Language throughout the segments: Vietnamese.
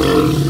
Good.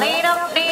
Đi đâu đi